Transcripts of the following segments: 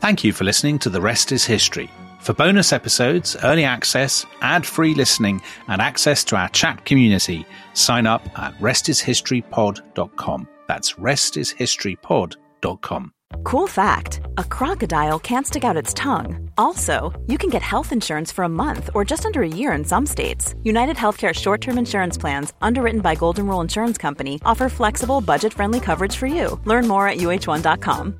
Thank you for listening to The Rest is History. For bonus episodes, early access, ad free listening, and access to our chat community, sign up at restishistorypod.com. That's restishistorypod.com. Cool fact a crocodile can't stick out its tongue. Also, you can get health insurance for a month or just under a year in some states. United Healthcare short term insurance plans, underwritten by Golden Rule Insurance Company, offer flexible, budget friendly coverage for you. Learn more at uh1.com.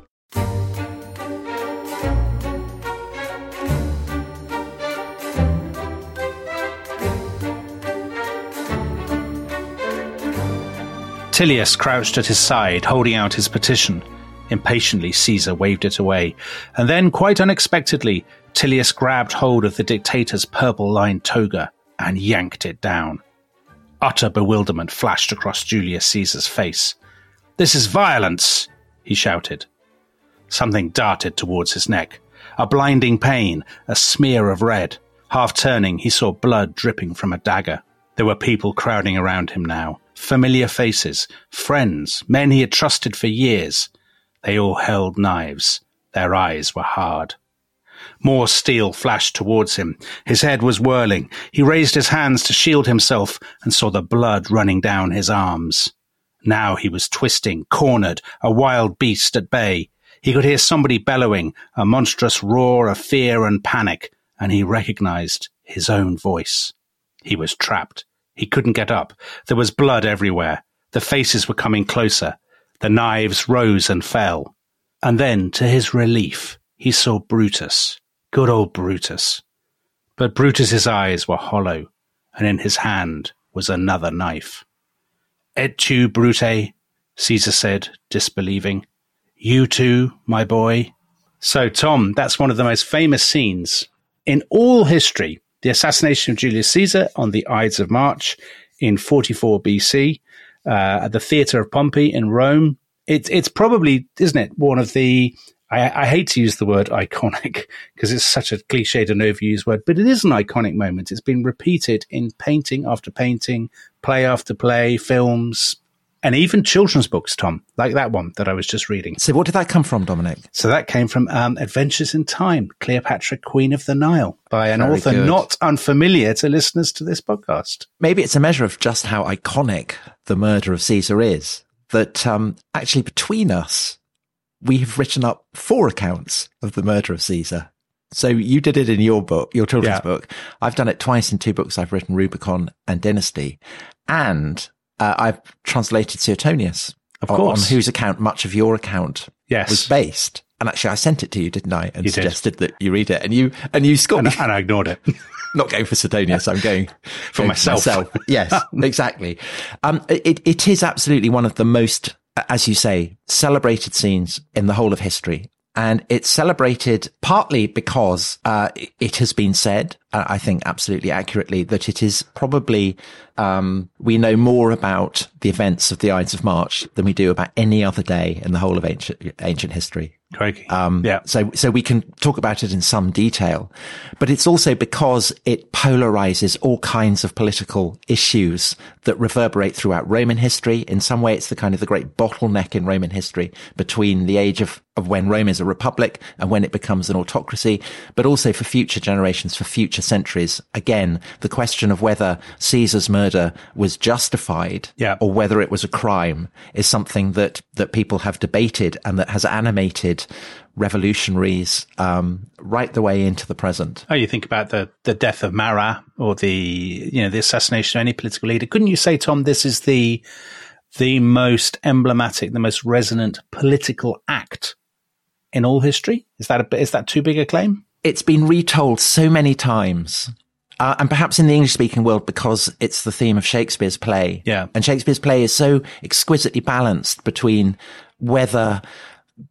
Tillius crouched at his side, holding out his petition. Impatiently, Caesar waved it away. And then, quite unexpectedly, Tillius grabbed hold of the dictator's purple lined toga and yanked it down. Utter bewilderment flashed across Julius Caesar's face. This is violence, he shouted. Something darted towards his neck. A blinding pain, a smear of red. Half turning, he saw blood dripping from a dagger. There were people crowding around him now. Familiar faces, friends, men he had trusted for years. They all held knives. Their eyes were hard. More steel flashed towards him. His head was whirling. He raised his hands to shield himself and saw the blood running down his arms. Now he was twisting, cornered, a wild beast at bay. He could hear somebody bellowing, a monstrous roar of fear and panic, and he recognized his own voice. He was trapped. He couldn't get up. There was blood everywhere. The faces were coming closer. The knives rose and fell. And then, to his relief, he saw Brutus. Good old Brutus. But Brutus's eyes were hollow, and in his hand was another knife. Et tu, Brute? Caesar said, disbelieving. You too, my boy? So, Tom, that's one of the most famous scenes in all history. The assassination of Julius Caesar on the Ides of March in 44 BC uh, at the Theatre of Pompey in Rome. It, it's probably, isn't it, one of the I, I, hate to use the word iconic because it's such a cliched and overused word, but it is an iconic moment. It's been repeated in painting after painting, play after play, films, and even children's books, Tom, like that one that I was just reading. So, what did that come from, Dominic? So, that came from um, Adventures in Time, Cleopatra, Queen of the Nile, by an Very author good. not unfamiliar to listeners to this podcast. Maybe it's a measure of just how iconic the murder of Caesar is that um, actually between us, we have written up four accounts of the murder of Caesar. So you did it in your book, your children's Yeah. book. I've done it twice in two books I've written, Rubicon and Dynasty. And uh, I've translated Suetonius. Of on- course. On whose account much of your account Yes. was based. And actually I sent it to you, didn't I? And You did. suggested that you read it and you, and you scored And, and I ignored it. not going for Suetonius. I'm going For going myself. Yes, exactly. Um, it, it is absolutely one of the most, as you say, celebrated scenes in the whole of history. And it's celebrated partly because uh, it has been said, uh, I think absolutely accurately, that it is probably um, we know more about the events of the Ides of March than we do about any other day in the whole of ancient ancient history. Crikey. Um, yeah. So, so we can talk about it in some detail, but it's also because it polarizes all kinds of political issues that reverberate throughout Roman history. In some way, it's the kind of the great bottleneck in Roman history between the age of, of when Rome is a republic and when it becomes an autocracy, but also for future generations, for future centuries. Again, the question of whether Caesar's murder was justified Yeah. or whether it was a crime is something that, that people have debated and that has animated revolutionaries um, right the way into the present. Oh, you think about the the death of Marat or the you know the assassination of any political leader. Couldn't you say, Tom, this is the the most emblematic, the most resonant political act in all history? Is that a, is that too big a claim? It's been retold so many times. Uh, and perhaps in the English speaking world because it's the theme of Shakespeare's play. Yeah. And Shakespeare's play is so exquisitely balanced between whether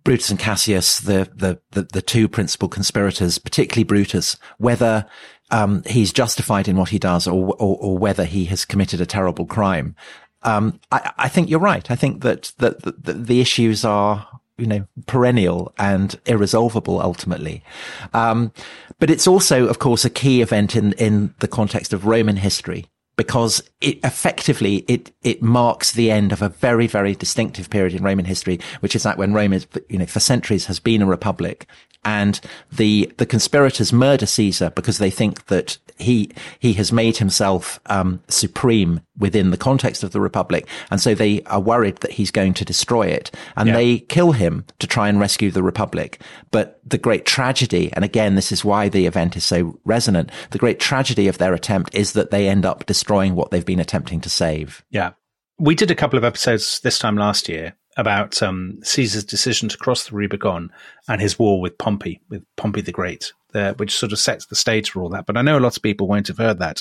Brutus and Cassius, the, the, the, the two principal conspirators, particularly Brutus, whether um, he's justified in what he does or, or, or, whether he has committed a terrible crime. Um, I, I, think you're right. I think that, that, that the issues are, you know, perennial and irresolvable ultimately. Um, but it's also, of course, a key event in, in the context of Roman history because it effectively it it marks the end of a very very distinctive period in Roman history, which is that when Rome is you know for centuries has been a republic, and the the conspirators murder Caesar because they think that he he has made himself um, supreme within the context of the republic, and so they are worried that he's going to destroy it, and yeah. they kill him to try and rescue the republic. But the great tragedy, and again, this is why the event is so resonant. The great tragedy of their attempt is that they end up destroying what they've been attempting to save. Yeah, we did a couple of episodes this time last year about um, Caesar's decision to cross the Rubicon and his war with Pompey, with Pompey the Great, there, which sort of sets the stage for all that. But I know a lot of people won't have heard that.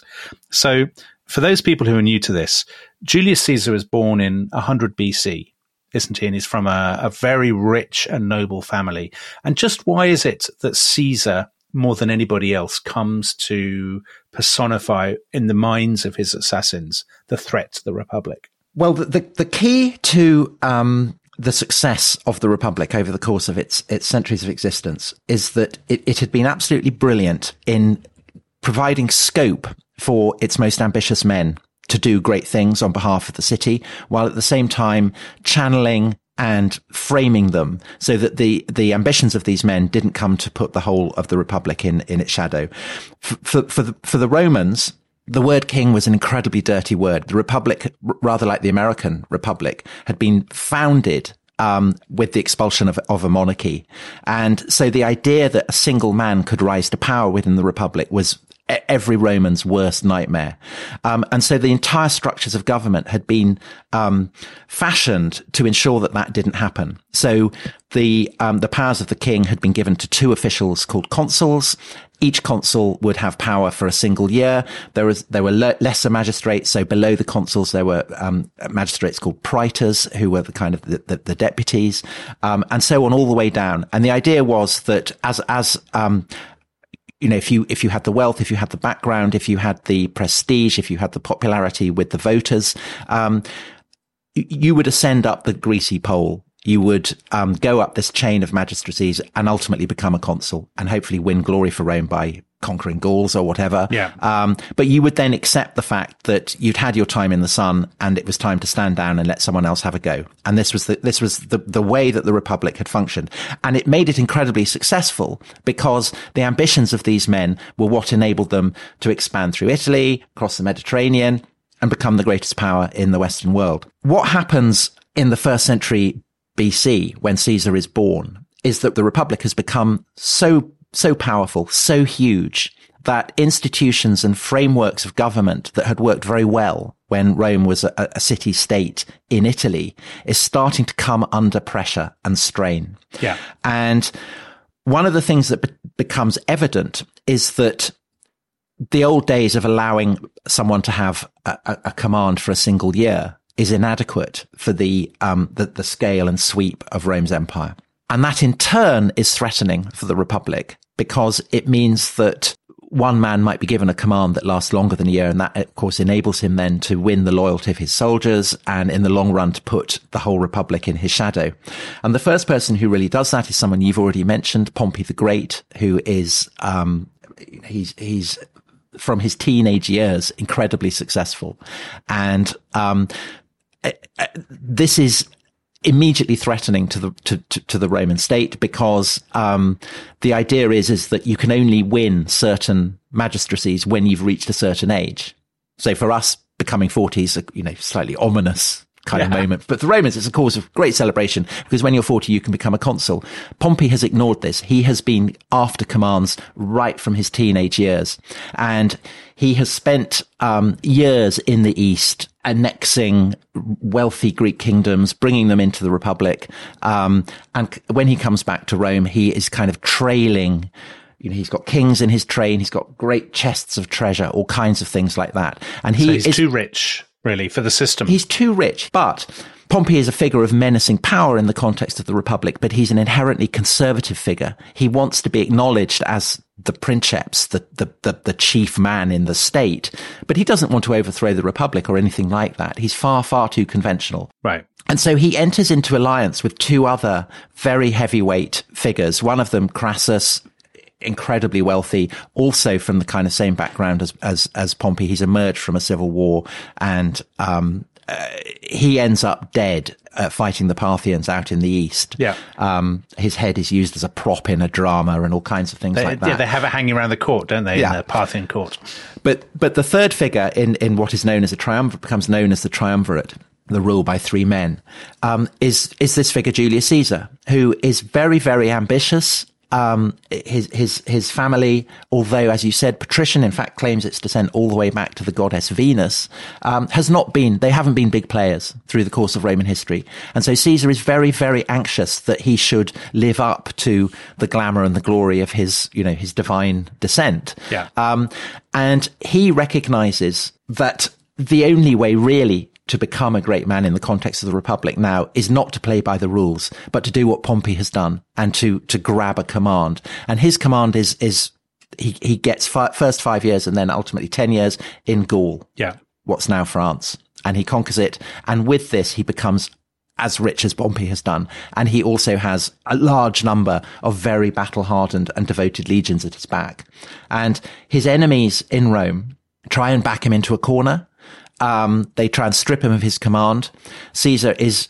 So, for those people who are new to this, Julius Caesar was born in 100 BC, isn't he? And he's from a, a very rich and noble family. And just why is it that Caesar, more than anybody else, comes to personify in the minds of his assassins the threat to the Republic? Well, the, the, the key to um, the success of the Republic over the course of its, its centuries of existence is that it, it had been absolutely brilliant in providing scope for its most ambitious men to do great things on behalf of the city, while at the same time channeling and framing them so that the, the ambitions of these men didn't come to put the whole of the republic in, in its shadow. For, for, for the, for the Romans, the word king was an incredibly dirty word. The republic, rather like the American republic, had been founded um, with the expulsion of, of a monarchy. And so the idea that a single man could rise to power within the republic was every Roman's worst nightmare. Um, and so the entire structures of government had been um, fashioned to ensure that that didn't happen. So the um, the powers of the king had been given to two officials called consuls, each consul would have power for a single year. There was there were le- lesser magistrates. So below the consuls, there were um, magistrates called praetors, who were the kind of the, the, the deputies, um, and so on all the way down. And the idea was that as as um, you know, if you if you had the wealth, if you had the background, if you had the prestige, if you had the popularity with the voters, um, you would ascend up the greasy pole. You would um, go up this chain of magistracies and ultimately become a consul and hopefully win glory for Rome by conquering Gauls or whatever. Yeah. Um, but you would then accept the fact that you'd had your time in the sun and it was time to stand down and let someone else have a go. And this was the, this was the, the way that the Republic had functioned. And it made it incredibly successful because the ambitions of these men were what enabled them to expand through Italy, across the Mediterranean, and become the greatest power in the Western world. What happens in the first century BC, when Caesar is born, is that the Republic has become so, so powerful, so huge that institutions and frameworks of government that had worked very well when Rome was a, a city state in Italy is starting to come under pressure and strain. Yeah. And one of the things that be- becomes evident is that the old days of allowing someone to have a, a, command for a single year is inadequate for the, um, the, the scale and sweep of Rome's empire. And that in turn is threatening for the Republic because it means that one man might be given a command that lasts longer than a year. And that, of course, enables him then to win the loyalty of his soldiers and in the long run to put the whole Republic in his shadow. And the first person who really does that is someone you've already mentioned, Pompey the Great, who is, um, he's, he's from his teenage years, incredibly successful. And, um, this is immediately threatening to the to, to, to, the Roman state because um, the idea is is that you can only win certain magistracies when you've reached a certain age. So for us, becoming forty is you know slightly ominous kind of moment. But for Romans, it's a cause of great celebration because when you're 40, you can become a consul. Pompey has ignored this. He has been after commands right from his teenage years. And he has spent um, years in the East annexing wealthy Greek kingdoms, bringing them into the Republic. Um, and when he comes back to Rome, he is kind of trailing you know, he's got kings in his train. He's got great chests of treasure, all kinds of things like that. And he So he's is too rich, really, for the system. He's too rich, but Pompey is a figure of menacing power in the context of the Republic, but he's an inherently conservative figure. He wants to be acknowledged as the princeps, the, the, the, the chief man in the state, but he doesn't want to overthrow the Republic or anything like that. He's far, far too conventional. right. And so he enters into alliance with two other very heavyweight figures. One of them, Crassus, incredibly wealthy, also from the kind of same background as, as, as Pompey. He's emerged from a civil war and, um, uh, he ends up dead uh, fighting the Parthians out in the east. Yeah. Um, his head is used as a prop in a drama and all kinds of things They, like that. yeah, they have it hanging around the court, don't they? Yeah. In the Parthian court. But but the third figure in, in what is known as a triumvirate becomes known as the triumvirate, the rule by three men, um, is is this figure Julius Caesar, who is very very ambitious. Um, his his his family, although as you said, patrician, in fact claims its descent all the way back to the goddess Venus, um, has not been. They haven't been big players through the course of Roman history, and so Caesar is very very anxious that he should live up to the glamour and the glory of his you know his divine descent. Yeah. Um, and he recognizes that the only way really to become a great man in the context of the Republic now is not to play by the rules, but to do what Pompey has done and to, to grab a command. And his command is, is he, he gets fi- first five years and then ultimately 10 years in Gaul Yeah. what's now France. And he conquers it. And with this, he becomes as rich as Pompey has done. And he also has a large number of very battle hardened and devoted legions at his back. And his enemies in Rome try and back him into a corner. Um, they try and strip him of his command. Caesar is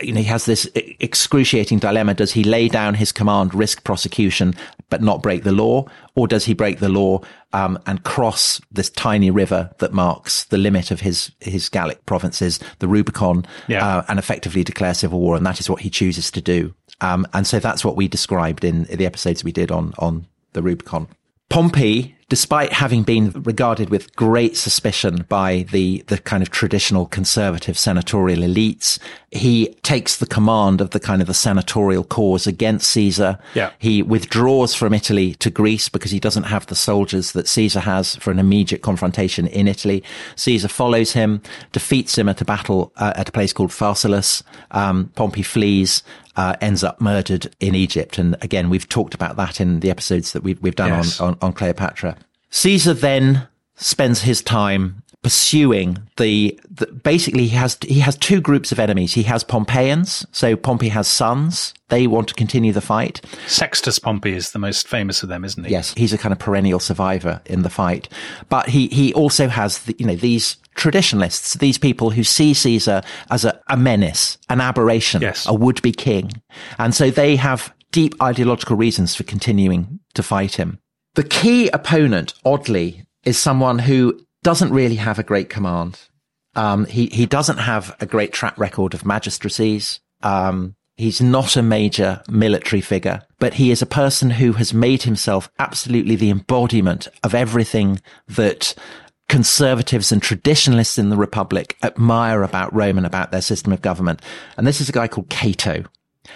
you know, he has this excruciating dilemma. Does he lay down his command, risk prosecution, but not break the law? Or does he break the law, um, and cross this tiny river that marks the limit of his, his Gallic provinces, the Rubicon, Yeah. uh, and effectively declare civil war? And that is what he chooses to do. Um, and so that's what we described in the episodes we did on, on the Rubicon. Pompey, despite having been regarded with great suspicion by the, the kind of traditional conservative senatorial elites, he takes the command of the kind of the senatorial cause against Caesar. Yeah. He withdraws from Italy to Greece because he doesn't have the soldiers that Caesar has for an immediate confrontation in Italy. Caesar follows him, defeats him at a battle uh, at a place called Pharsalus. Um, Pompey flees, uh, ends up murdered in Egypt. And again, we've talked about that in the episodes that we've, we've done Yes. on, on, on Cleopatra. Caesar then spends his time pursuing the, the basically he has he has two groups of enemies. He has Pompeians, so Pompey has sons. They want to continue the fight. Sextus Pompey is the most famous of them, isn't he? Yes, he's a kind of perennial survivor in the fight. But he, he also has, the, you know, these traditionalists, these people who see Caesar as a, a menace, an aberration, Yes. a would-be king. And so they have deep ideological reasons for continuing to fight him. The key opponent, oddly, is someone who doesn't really have a great command. Um, he, he doesn't have a great track record of magistracies. Um, he's not a major military figure, but he is a person who has made himself absolutely the embodiment of everything that conservatives and traditionalists in the Republic admire about Rome and about their system of government. And this is a guy called Cato.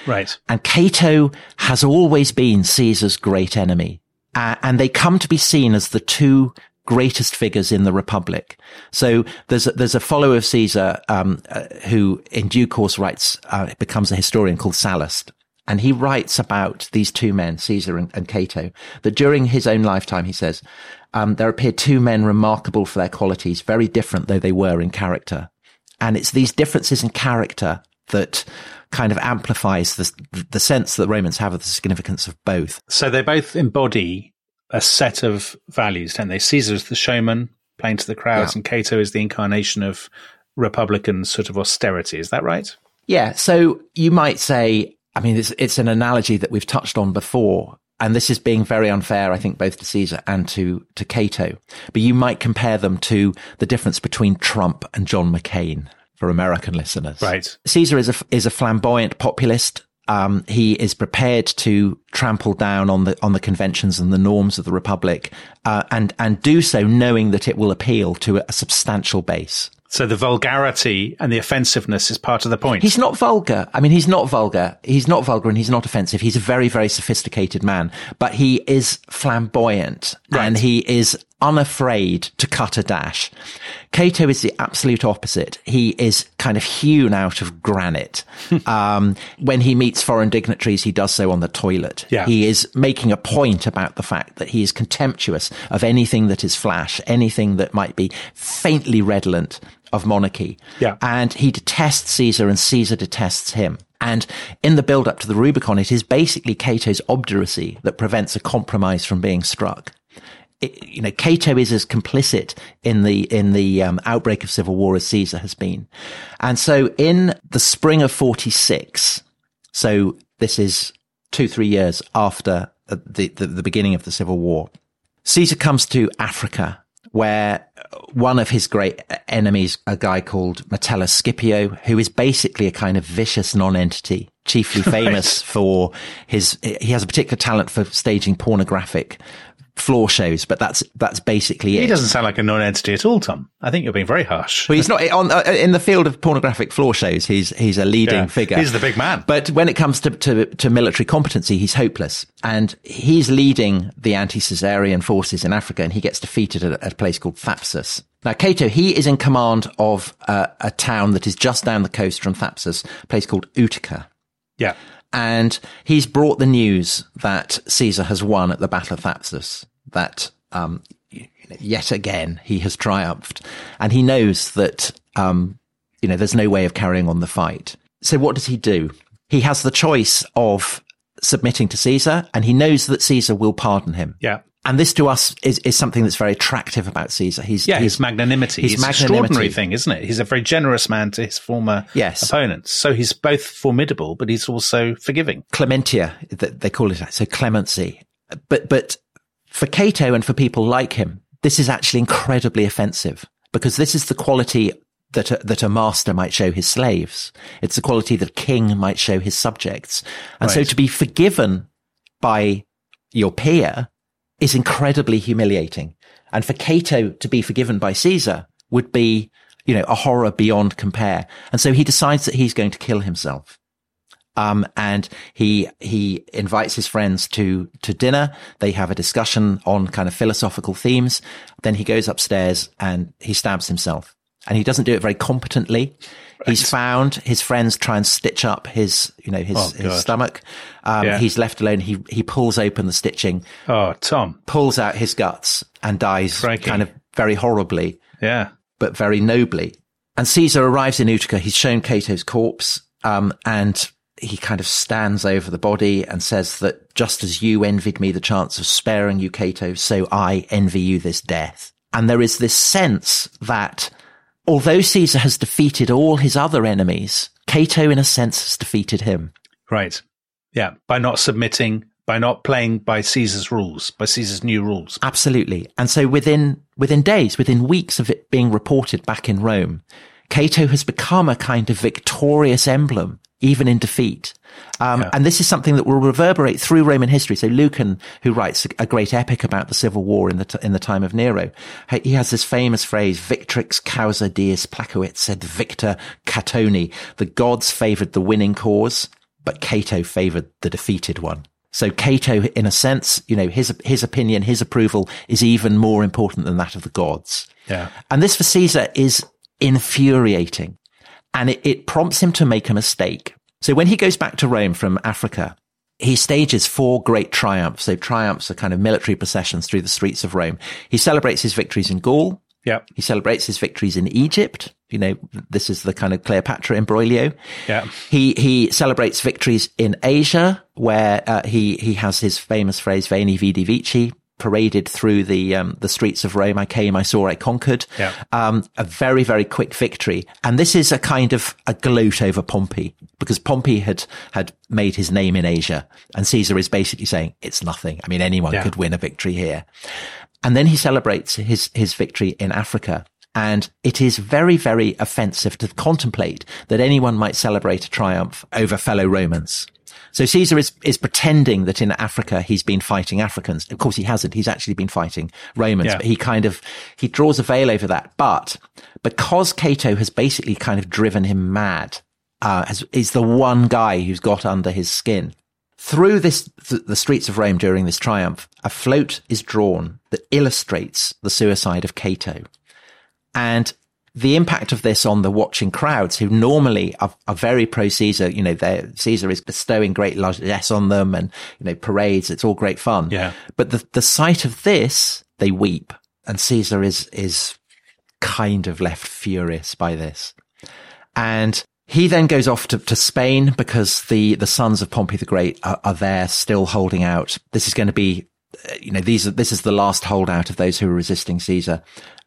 Right. And Cato has always been Caesar's great enemy. Uh, and they come to be seen as the two greatest figures in the Republic. So there's a, there's a follower of Caesar, um, uh, who in due course writes, uh, becomes a historian called Sallust. And he writes about these two men, Caesar and, and Cato, that during his own lifetime, he says, um, there appeared two men remarkable for their qualities, very different though they were in character. And it's these differences in character that kind of amplifies the, the sense that Romans have of the significance of both. So they both embody a set of values, don't they? Caesar is the showman, playing to the crowds, Yeah. and Cato is the incarnation of Republican sort of austerity. Is that right? Yeah. So you might say, I mean, it's, it's an analogy that we've touched on before. And this is being very unfair, I think, both to Caesar and to, to Cato. But you might compare them to the difference between Trump and John McCain. for American listeners. Right. Caesar is a, is a flamboyant populist. Um, he is prepared to trample down on the on the conventions and the norms of the republic, uh, and and do so knowing that it will appeal to a substantial base. So the vulgarity and the offensiveness is part of the point. He's not vulgar. I mean, he's not vulgar. He's not vulgar and he's not offensive. He's a very, very sophisticated man, but he is flamboyant Right. and he is unafraid to cut a dash. Cato is the absolute opposite. He is kind of hewn out of granite. um, when he meets foreign dignitaries, he does so on the toilet. Yeah. He is making a point about the fact that he is contemptuous of anything that is flash, anything that might be faintly redolent of monarchy. Yeah. And he detests Caesar and Caesar detests him. And in the build up to the Rubicon, it is basically Cato's obduracy that prevents a compromise from being struck. It- you know, Cato is as complicit in the, in the um, outbreak of civil war as Caesar has been. And so in the spring of 46, so this is two, three years after uh, the, the, the beginning of the civil war, Caesar comes to Africa where one of his great enemies, a guy called Metellus Scipio, who is basically a kind of vicious non-entity, chiefly famous for his, he has a particular talent for staging pornographic floor shows, but that's, that's basically it. he doesn't sound like a non-entity at all, Tom. I think you're being very harsh. Well, he's not on uh, in the field of pornographic floor shows. He's he's a leading Yeah. figure. He's the big man. But when it comes to, to to military competency, he's hopeless, and he's leading the anti-Caesarian forces in Africa, and he gets defeated at, a- at a place called Thapsus. Now, Cato, he is in command of uh, a town that is just down the coast from Thapsus, a place called Utica. yeah. And he's brought the news that Caesar has won at the Battle of Thapsus, that um, yet again he has triumphed. And he knows that, um, you know, there's no way of carrying on the fight. So what does he do? He has the choice of submitting to Caesar, and he knows that Caesar will pardon him. Yeah. And this to us is, is something that's very attractive about Caesar. He's, Yeah, he's his magnanimity. his It's an magnanimity. extraordinary thing, isn't it? He's a very generous man to his former Yes. opponents. So he's both formidable, but he's also forgiving. clementia, they call it that. So clemency. But, but for Cato and for people like him, this is actually incredibly offensive because this is the quality that a, that a master might show his slaves. It's the quality that a king might show his subjects. And so to be forgiven by your peer is incredibly humiliating. And for Cato to be forgiven by Caesar would be, you know, a horror beyond compare. And so he decides that he's going to kill himself. Um, and he, he invites his friends to, to dinner. They have a discussion on kind of philosophical themes. Then he goes upstairs and he stabs himself and he doesn't do it very competently. He's found his friends try and stitch up his, you know, his, Oh, his stomach. Um, Yeah. he's left alone. He, he pulls open the stitching, Oh, Tom. pulls out his guts and dies Crikey. kind of very horribly Yeah. but very nobly. And Caesar arrives in Utica. He's shown Cato's corpse, um, and he kind of stands over the body and says that just as you envied me the chance of sparing you, Cato, so I envy you this death. And there is this sense that although Caesar has defeated all his other enemies, Cato, in a sense, has defeated him. Right. Yeah. By not submitting, by not playing by Caesar's rules, by Caesar's new rules. Absolutely. And so within, within days, within weeks of it being reported back in Rome, Cato has become a kind of victorious emblem, even in defeat. Um, and this is something that will reverberate through Roman history. So Lucan, who writes a, a great epic about the civil war in the, t- in the time of Nero, he- has this famous phrase, victrix causa dies placuit sed victor Catoni. The gods favored the winning cause, but Cato favored the defeated one. So Cato, in a sense, you know, his, his opinion, his approval is even more important than that of the gods. Yeah. And this for Caesar is infuriating and it, it prompts him to make a mistake. So when he goes back to Rome from Africa, he stages four great triumphs. So triumphs are kind of military processions through the streets of Rome. He celebrates his victories in Gaul. Yeah. He celebrates his victories in Egypt. You know, this is the kind of Cleopatra imbroglio. Yeah. He he celebrates victories in Asia, where uh, he he has his famous phrase "Veni Vidi Vici," paraded through the um, the streets of Rome. I came, I saw, I conquered. Yeah. Um, a very very quick victory, and this is a kind of a gloat over Pompey because Pompey had had made his name in Asia, and Caesar is basically saying it's nothing. I mean, anyone Yeah. could win a victory here. And then he celebrates his his victory in Africa. And it is very, very offensive to contemplate that anyone might celebrate a triumph over fellow Romans. So Caesar is, is pretending that in Africa he's been fighting Africans. Of course he hasn't. He's actually been fighting Romans, Yeah. but he kind of, he draws a veil over that. But because Cato has basically kind of driven him mad, uh, has, is the one guy who's got under his skin. Through this, th- the streets of Rome during this triumph, a float is drawn that illustrates the suicide of Cato. And the impact of this on the watching crowds who normally are, are very pro Caesar, you know, Caesar is bestowing great largesse on them and, you know, parades. It's all great fun. Yeah. But the, the sight of this, they weep and Caesar is, is kind of left furious by this. And he then goes off to, to Spain because the, the sons of Pompey the Great are, are there still holding out. This is going to be, uh, you know, these are, this is the last holdout of those who are resisting Caesar.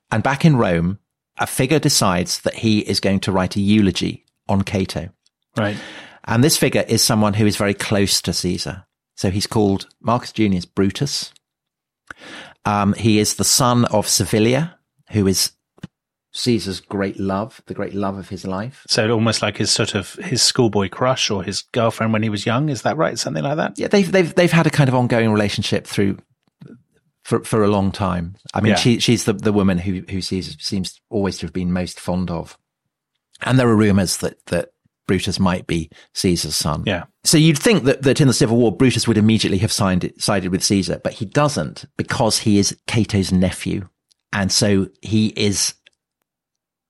And back in Rome, a figure decides that he is going to write a eulogy on Cato. Right. And this figure is someone who is very close to Caesar. So he's called Marcus Junius Brutus. Um, he is the son of Servilia, who is Caesar's great love, the great love of his life. So almost like his sort of his schoolboy crush or his girlfriend when he was young. Is that right? Something like that? Yeah, they've they've they've had a kind of ongoing relationship through for for a long time. I mean, Yeah. she she's the the woman who who Caesar seems always to have been most fond of. And there are rumors that that Brutus might be Caesar's son. Yeah. So you'd think that, that in the Civil War, Brutus would immediately have signed sided with Caesar, but he doesn't because he is Cato's nephew. And so he is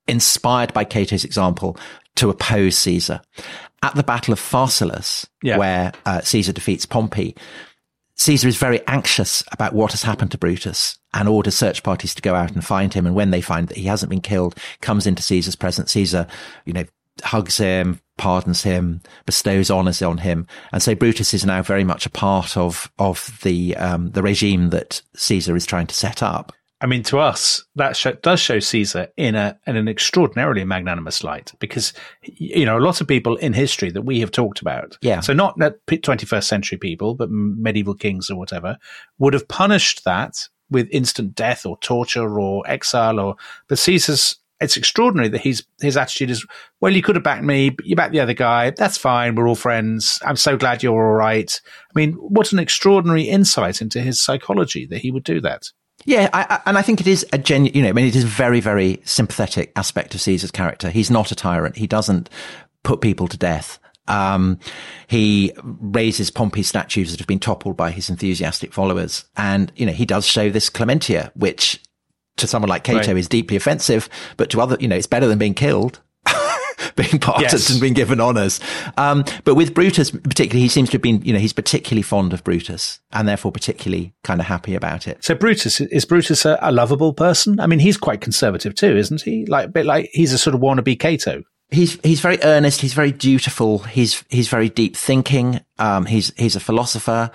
inspired by Cato's example to oppose Caesar. At the Battle of Pharsalus, Yeah. where uh, Caesar defeats Pompey, Caesar is very anxious about what has happened to Brutus and orders search parties to go out and find him. And when they find that he hasn't been killed, comes into Caesar's presence. Caesar, you know, hugs him, pardons him, bestows honors on him. And so Brutus is now very much a part of, of the, um, the regime that Caesar is trying to set up. I mean, to us, that show, does show Caesar in a in an extraordinarily magnanimous light because you know a lot of people in history that we have talked about, Yeah. So not twenty first century people, but medieval kings or whatever would have punished that with instant death or torture or exile. Or but Caesar's it's extraordinary that he's his attitude is well, you could have backed me, but you backed the other guy. That's fine. We're all friends. I'm so glad you're all right. I mean, what an extraordinary insight into his psychology that he would do that. Yeah, I, and I think it is a genuine, you know, I mean, it is a very, very sympathetic aspect of Caesar's character. He's not a tyrant. He doesn't put people to death. Um, he raises Pompey's statues that have been toppled by his enthusiastic followers. And, you know, he does show this Clementia, which to someone like Cato Right. is deeply offensive, but to other, you know, it's better than being killed. being pardoned Yes. and being given honours. Um, but with Brutus, particularly, he seems to have been, you know, he's particularly fond of Brutus and therefore particularly kind of happy about it. So Brutus is Brutus a, a lovable person? I mean, he's quite conservative too, isn't he? Like a bit like he's a sort of wannabe Cato. he's he's very earnest. He's very dutiful. He's he's very deep thinking. Um, he's he's a philosopher.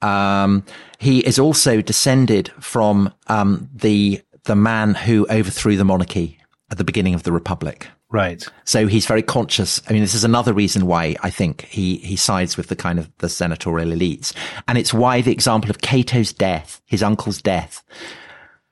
Um, he is also descended from um, the the man who overthrew the monarchy at the beginning of the republic. Right. So he's very conscious. I mean, this is another reason why I think he, he sides with the kind of the senatorial elites. And it's why the example of Cato's death, his uncle's death,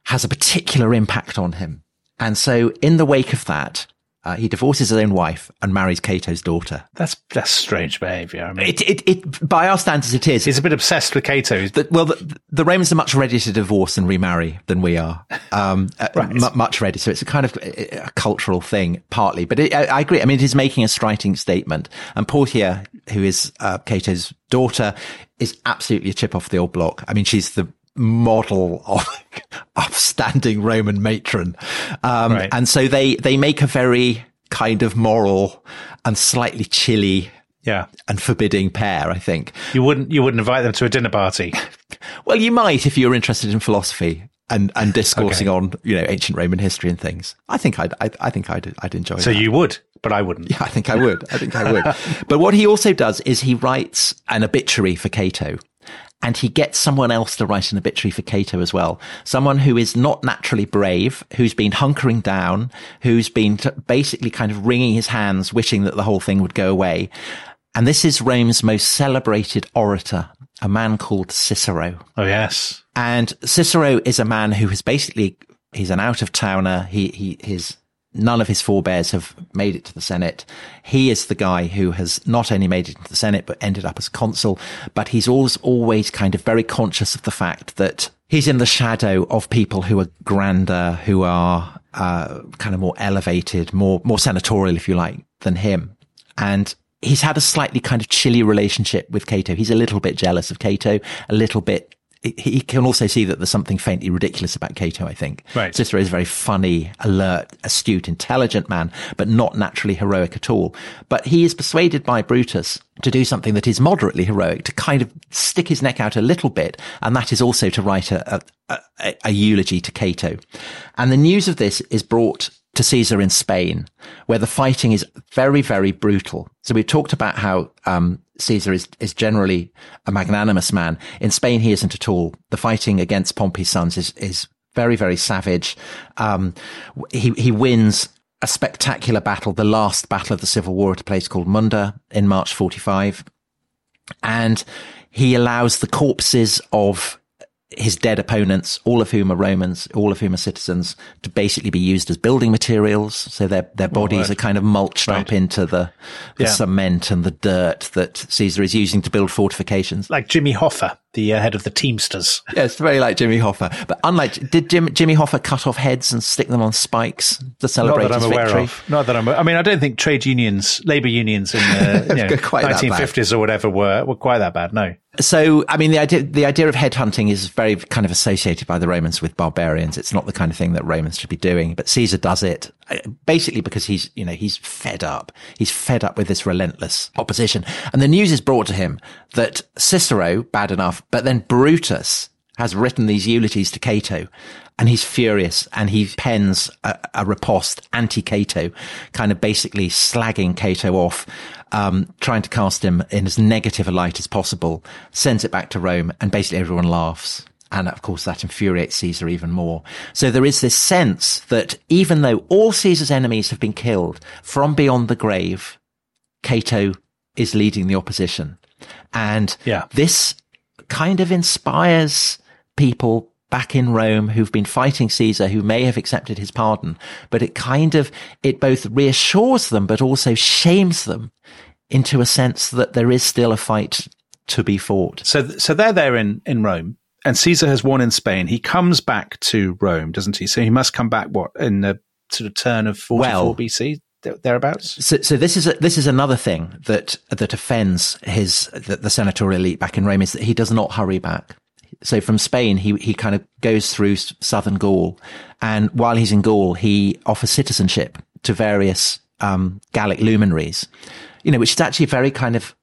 has a particular impact on him. And so in the wake of that, uh, he divorces his own wife and marries Cato's daughter. That's that's strange behaviour. I mean, It, it, it, by our standards, it is. he's a bit obsessed with Cato. The- well, the, the Romans are much readier to divorce and remarry than we are. Um, uh, Right. mu- much ready. So it's a kind of a, a cultural thing, partly. But it, I, I agree. I mean, it is making a striking statement. And Portia, who is uh, Cato's daughter, is absolutely a chip off the old block. I mean, she's the model of upstanding Roman matron. Um, Right. and so they, they make a very kind of moral and slightly chilly Yeah, and forbidding pair, I think. you wouldn't you wouldn't invite them to a dinner party. Well, you might if you're interested in philosophy and, and discoursing Okay. on, you know, ancient Roman history and things. I think I'd, I, I think I'd, I'd enjoy it. So that. you would, but I wouldn't. Yeah, I think I would. I think I would. but what he also does is he writes an obituary for Cato. And he gets someone else to write an obituary for Cato as well. Someone who is not naturally brave, who's been hunkering down, who's been t- basically kind of wringing his hands, wishing that the whole thing would go away. And this is Rome's most celebrated orator, a man called Cicero. Oh yes. And Cicero is a man who has basically He's an out of towner. He, he, his, none of his forebears have made it to the Senate. He is the guy who has not only made it to the Senate, but ended up as consul. But he's always, always kind of very conscious of the fact that he's in the shadow of people who are grander, who are, uh, kind of more elevated, more, more senatorial, if you like, than him. And he's had a slightly kind of chilly relationship with Cato. He's a little bit jealous of Cato, a little bit he can also see that there's something faintly ridiculous about Cato, I think. Right. Cicero is a very funny, alert, astute, intelligent man, but not naturally heroic at all. But he is persuaded by Brutus to do something that is moderately heroic, to kind of stick his neck out a little bit. And that is also to write a, a, a, a eulogy to Cato. And the news of this is brought to Caesar in Spain, where the fighting is very, very brutal. So we talked about how um, Caesar is, is generally a magnanimous man. In Spain, he isn't at all. The fighting against Pompey's sons is, is very, very savage. Um, he, he wins a spectacular battle, the last battle of the civil war at a place called Munda in March 45. And he allows the corpses of his dead opponents, all of whom are Romans, all of whom are citizens, to basically be used as building materials. So their their bodies are kind of mulched Right. up into the, the Yeah. cement and the dirt that Caesar is using to build fortifications. Like Jimmy Hoffa, the uh, head of the Teamsters. Yeah, it's very like Jimmy Hoffa. But unlike, did Jim, Jimmy Hoffa cut off heads and stick them on spikes to celebrate Not that his I'm aware of. Not that I'm. I mean, I don't think trade unions, labour unions in the you know, Quite 1950s or whatever were were quite that bad. No. So, I mean, the idea, the idea of headhunting is very kind of associated by the Romans with barbarians. It's not the kind of thing that Romans should be doing, but Caesar does it uh, basically because he's, you know, he's fed up. He's fed up with this relentless opposition. And the news is brought to him that Cicero, bad enough, but then Brutus has written these eulogies to Cato and he's furious and he pens a, a riposte anti-Cato, kind of basically slagging Cato off, um, trying to cast him in as negative a light as possible, sends it back to Rome and basically everyone laughs. And of course that infuriates Caesar even more. So there is this sense that even though all Caesar's enemies have been killed from beyond the grave, Cato is leading the opposition. And Yeah. this kind of inspires people back in Rome who've been fighting Caesar, who may have accepted his pardon, but it kind of, it both reassures them, but also shames them into a sense that there is still a fight to be fought. So, so they're there in, in Rome, and Caesar has won in Spain. He comes back to Rome, doesn't he? So he must come back what in the sort of turn of 44 Well- BC, thereabouts. So, so this is a, this is another thing that that offends his the, the senatorial elite back in Rome is that he does not hurry back. So from Spain, he he kind of goes through southern Gaul, and while he's in Gaul, he offers citizenship to various um, Gallic luminaries, you know, which is actually a very kind of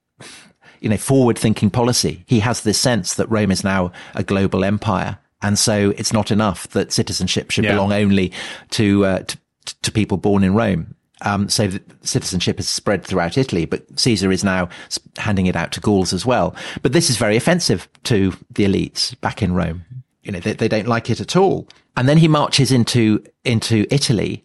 you know forward thinking policy. He has this sense that Rome is now a global empire, and so it's not enough that citizenship should Yeah. belong only to, uh, to to people born in Rome. Um, so citizenship is spread throughout Italy, but Caesar is now handing it out to Gauls as well. But this is very offensive to the elites back in Rome. You know, they, they don't like it at all. And then he marches into, into Italy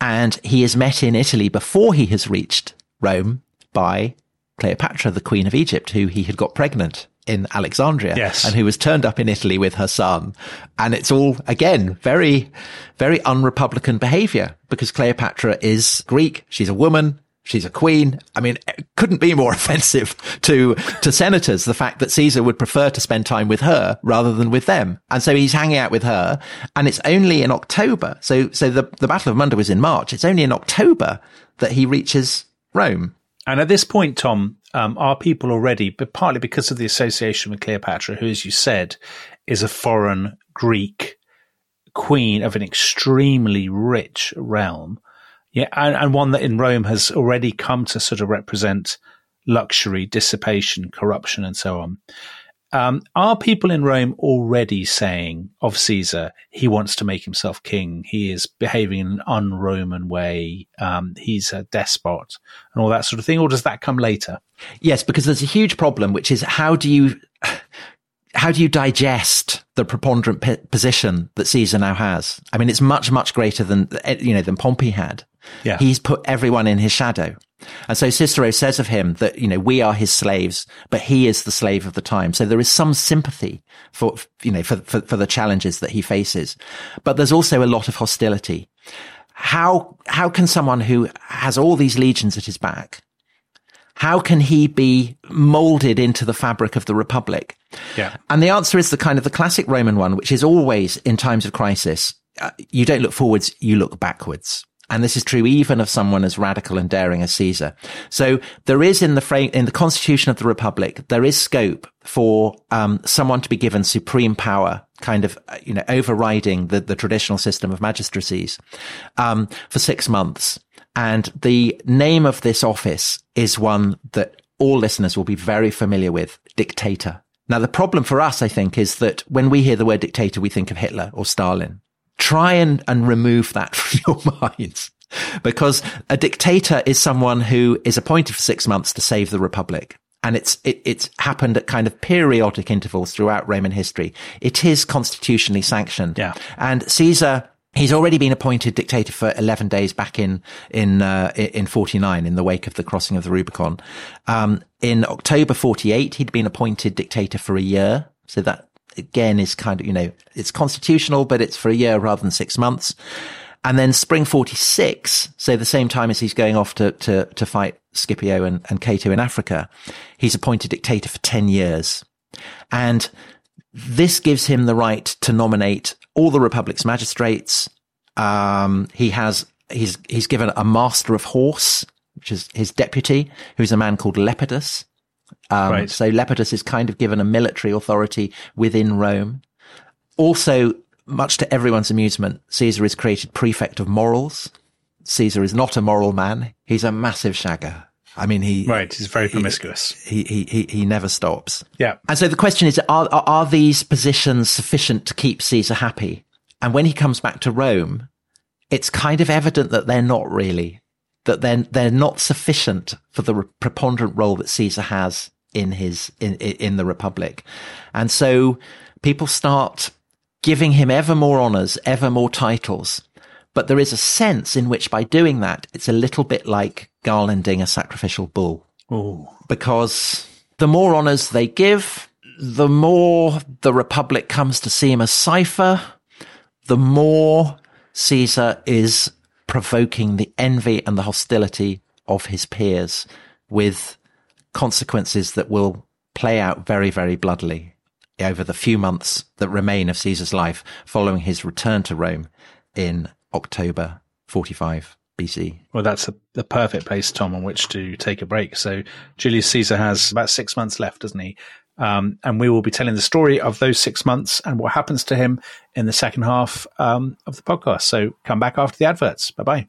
and he is met in Italy before he has reached Rome by Cleopatra, the queen of Egypt, who he had got pregnant in Alexandria Yes. and who was turned up in Italy with her son. And it's all, again, very, very unrepublican behavior because Cleopatra is Greek. She's a woman. She's a queen. I mean, it couldn't be more offensive to, to senators, the fact that Caesar would prefer to spend time with her rather than with them. And so he's hanging out with her and it's only in October. So, so the, the Battle of Munda was in March. It's only in October that he reaches Rome. And at this point, Tom, um, are people already, but partly because of the association with Cleopatra, who, as you said, is a foreign Greek queen of an extremely rich realm, yeah, and, and one that in Rome has already come to sort of represent luxury, dissipation, corruption, and so on. Um, are people in Rome already saying of Caesar, he wants to make himself king, he is behaving in an un-Roman way, um, he's a despot, and all that sort of thing, or does that come later? Yes, because there's a huge problem, which is how do you how do you digest the preponderant p- position that Caesar now has? I mean, it's much much greater than you know than Pompey had. Yeah. he's put everyone in his shadow. And so Cicero says of him that, you know, we are his slaves, but he is the slave of the time. So there is some sympathy for, you know, for, for, for the challenges that he faces. But there's also a lot of hostility. How, how can someone who has all these legions at his back, how can he be molded into the fabric of the republic? Yeah. And the answer is the kind of the classic Roman one, which is always in times of crisis. Uh, you don't look forwards, you look backwards. And this is true even of someone as radical and daring as Caesar. So there is in the frame, in the constitution of the republic, there is scope for, um, someone to be given supreme power, kind of, uh, you know, overriding the, the traditional system of magistracies, um, for six months. And the name of this office is one that all listeners will be very familiar with, dictator. Now, the problem for us, I think, is that when we hear the word dictator, we think of Hitler or Stalin try and, and remove that from your minds. Because a dictator is someone who is appointed for six months to save the republic. And it's, it, it's happened at kind of periodic intervals throughout Roman history. It is constitutionally sanctioned. Yeah. And Caesar, he's already been appointed dictator for 11 days back in, in, uh, in 49 in the wake of the crossing of the Rubicon. Um, in October 48, he'd been appointed dictator for a year. So that again is kind of, you know, it's constitutional, but it's for a year rather than six months. And then spring 46, so the same time as he's going off to, to, to fight Scipio and, and Cato in Africa, he's appointed dictator for 10 years. And this gives him the right to nominate all the Republic's magistrates. Um, he has, he's, he's given a master of horse, which is his deputy, who's a man called Lepidus. Um, Right. So Lepidus is kind of given a military authority within Rome. Also, much to everyone's amusement, Caesar is created prefect of morals. Caesar is not a moral man. He's a massive shagger. I mean, he Right. He's very promiscuous. he he he, he never stops. Yeah. And so the question is, are, are are these positions sufficient to keep Caesar happy? And when he comes back to Rome, it's kind of evident that they're not really, that they're they're not sufficient for the preponderant role that Caesar has in his in in the Republic, and so people start giving him ever more honors, ever more titles. But there is a sense in which by doing that, it's a little bit like garlanding a sacrificial bull. Oh, because the more honors they give, the more the Republic comes to see him as cipher, the more Caesar is provoking the envy and the hostility of his peers with consequences that will play out very, very bloodily over the few months that remain of Caesar's life following his return to Rome in October 45 BC. well, that's a, the perfect place, Tom, on which to take a break. So Julius Caesar has about six months left, doesn't he? Um, and we will be telling the story of those six months and what happens to him in the second half um, of the podcast. So come back after the adverts. Bye bye.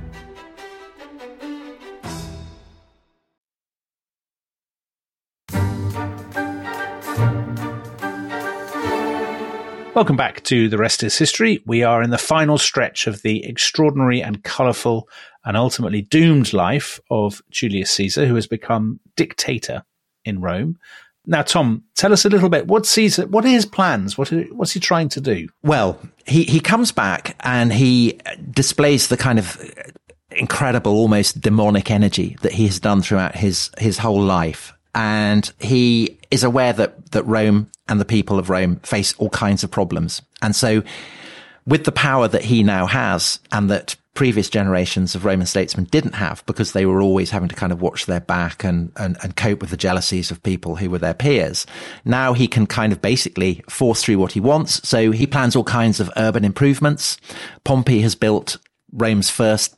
Welcome back to The Rest is History. We are in the final stretch of the extraordinary and colourful and ultimately doomed life of Julius Caesar, who has become dictator in Rome. Now, Tom, tell us a little bit. What's Caesar? What are his plans? What are, what's he trying to do? Well, he, he comes back and he displays the kind of incredible, almost demonic energy that he has done throughout his, his whole life. And he is aware that, that Rome and the people of Rome face all kinds of problems. And so with the power that he now has and that previous generations of Roman statesmen didn't have because they were always having to kind of watch their back and, and, and cope with the jealousies of people who were their peers. Now he can kind of basically force through what he wants. So he plans all kinds of urban improvements. Pompey has built Rome's first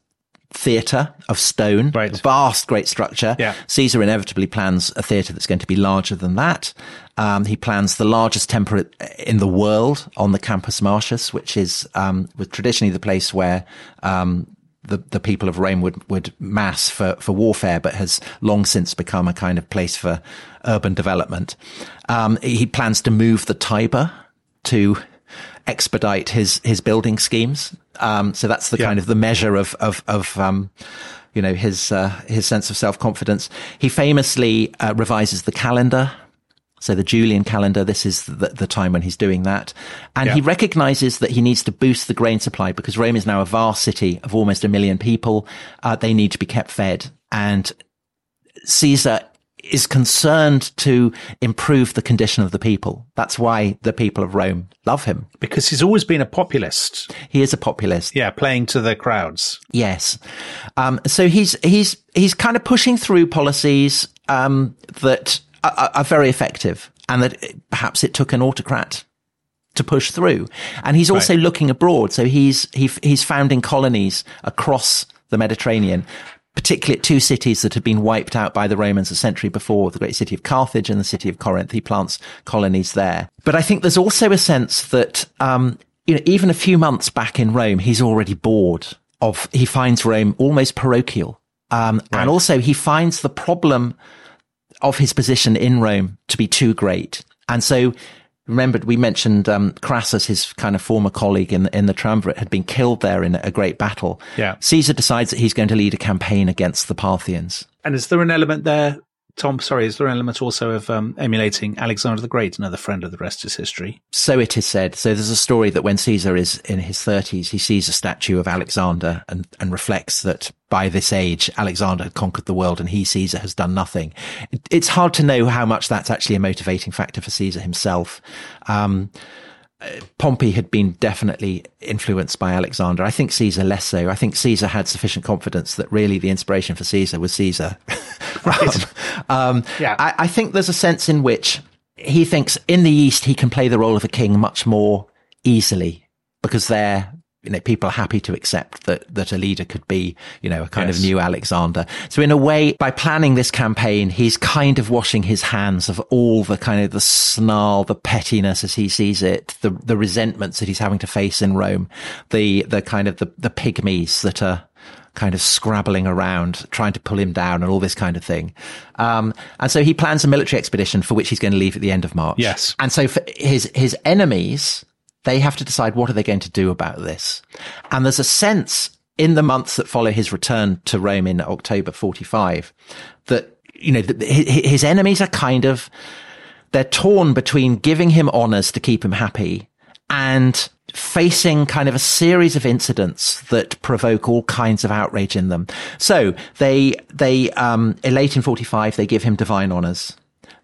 theatre of stone, right. vast, great structure. Yeah. Caesar inevitably plans a theatre that's going to be larger than that. Um, he plans the largest temple in the world on the Campus Martius, which is um, traditionally the place where um, the, the people of Rome would, would mass for, for warfare, but has long since become a kind of place for urban development. Um, he plans to move the Tiber to expedite his his building schemes. Um, so that's the yeah. kind of the measure of of of um, you know his uh, his sense of self confidence. He famously uh, revises the calendar. So the Julian calendar, this is the, the time when he's doing that. And yeah. he recognizes that he needs to boost the grain supply because Rome is now a vast city of almost a million people. Uh, they need to be kept fed. And Caesar is concerned to improve the condition of the people. That's why the people of Rome love him. Because he's always been a populist. He is a populist. Yeah, playing to the crowds. Yes. Um, so he's, he's, he's kind of pushing through policies, um, that are, are very effective and that perhaps it took an autocrat to push through. And he's also right. looking abroad. So he's, he, he's founding colonies across the Mediterranean particularly at two cities that had been wiped out by the Romans a century before, the great city of Carthage and the city of Corinth. He plants colonies there. But I think there's also a sense that, um, you know, even a few months back in Rome, he's already bored of, he finds Rome almost parochial. Um, right. and also he finds the problem of his position in Rome to be too great. And so Remember, we mentioned um, Crassus, his kind of former colleague in in the triumvirate, had been killed there in a great battle. Yeah. Caesar decides that he's going to lead a campaign against the Parthians. And is there an element there Tom, sorry, is there an element also of um, emulating Alexander the Great, another friend of the rest is history? So it is said. So there's a story that when Caesar is in his 30s, he sees a statue of Alexander and, and reflects that by this age, Alexander had conquered the world and he, Caesar, has done nothing. It, it's hard to know how much that's actually a motivating factor for Caesar himself. Um, Pompey had been definitely influenced by Alexander. I think Caesar less so. I think Caesar had sufficient confidence that really the inspiration for Caesar was Caesar. Right. um, Yeah. I, I think there's a sense in which he thinks in the East he can play the role of a king much more easily because they're you know, people are happy to accept that, that a leader could be, you know, a kind Yes. of new Alexander. So in a way, by planning this campaign, he's kind of washing his hands of all the kind of the snarl, the pettiness as he sees it, the, the resentments that he's having to face in Rome, the, the kind of the, the pygmies that are, kind of scrabbling around, trying to pull him down and all this kind of thing. Um, and so he plans a military expedition for which he's going to leave at the end of March. Yes. And so for his, his enemies, they have to decide what are they going to do about this. And there's a sense in the months that follow his return to Rome in October 45 that, you know, his enemies are kind of, they're torn between giving him honors to keep him happy and facing kind of a series of incidents that provoke all kinds of outrage in them. So they, they, um, elate in 45, they give him divine honors.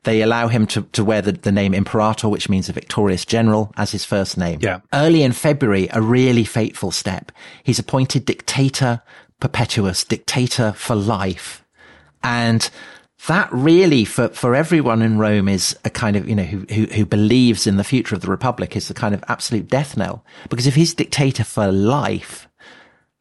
They allow him to, to wear the, the name Imperator, which means a victorious general, as his first name. Yeah. Early in February, a really fateful step. He's appointed dictator perpetuus, dictator for life. And that really, for, for everyone in Rome is a kind of, you know, who, who, who believes in the future of the Republic is the kind of absolute death knell. Because if he's dictator for life,